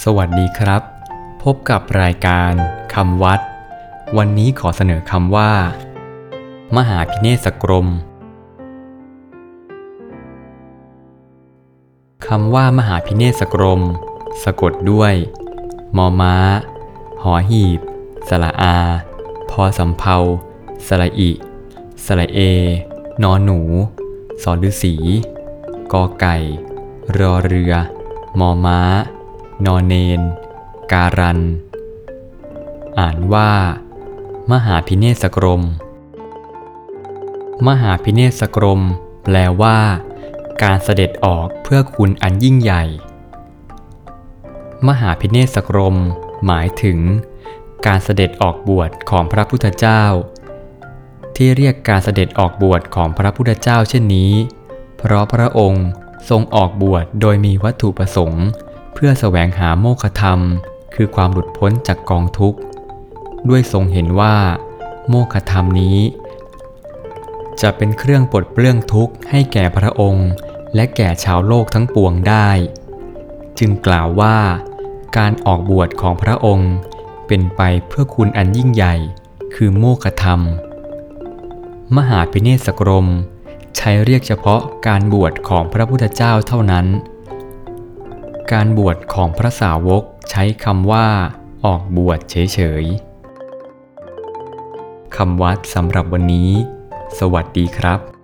สวัสดีครับ พบกับรายการคำวัด วันนี้ขอเสนอคำว่า มหาพิเนศกรมคำว่ามหาพิเนศกรม สะกดด้วยมอม้า หอหีบสระอา พอสำเพาสระอิสระเอ นอนหนู สอฤษีกอไก่ รอเรือ มอม้า นอเนน การัน อ่านว่า มหาพิเนศกรม มหาพิเนศกรม แปลว่า การเสด็จออกเพื่อคุณอันยิ่งใหญ่ มหาพิเนศกรม หมายถึง การเสด็จออกบวชของพระพุทธเจ้า ที่เรียกการเสด็จออกบวชของพระพุทธเจ้าเช่นนี้ เพราะพระองค์ทรงออกบวชโดยมีวัตถุประสงค์ เพื่อแสวงหาโมฆะธรรม คือความหลุดพ้นจากกองทุกข์ ด้วยทรงเห็นว่า โมฆะธรรมนี้ จะเป็นเครื่องปลดเปลื้องทุกข์ให้แก่พระองค์ และแก่ชาวโลกทั้งปวงได้ จึงกล่าวว่า การออกบวชของพระองค์ เป็นไปเพื่อคุณอันยิ่งใหญ่ คือโมฆะธรรม มหาพิเนศกรมใช้เรียกเฉพาะการบวชของพระพุทธเจ้าเท่านั้น การบวชของพระสาวกใช้คำว่า ออกบวชเฉยๆคำวัดสำหรับวันนี้ สวัสดีครับ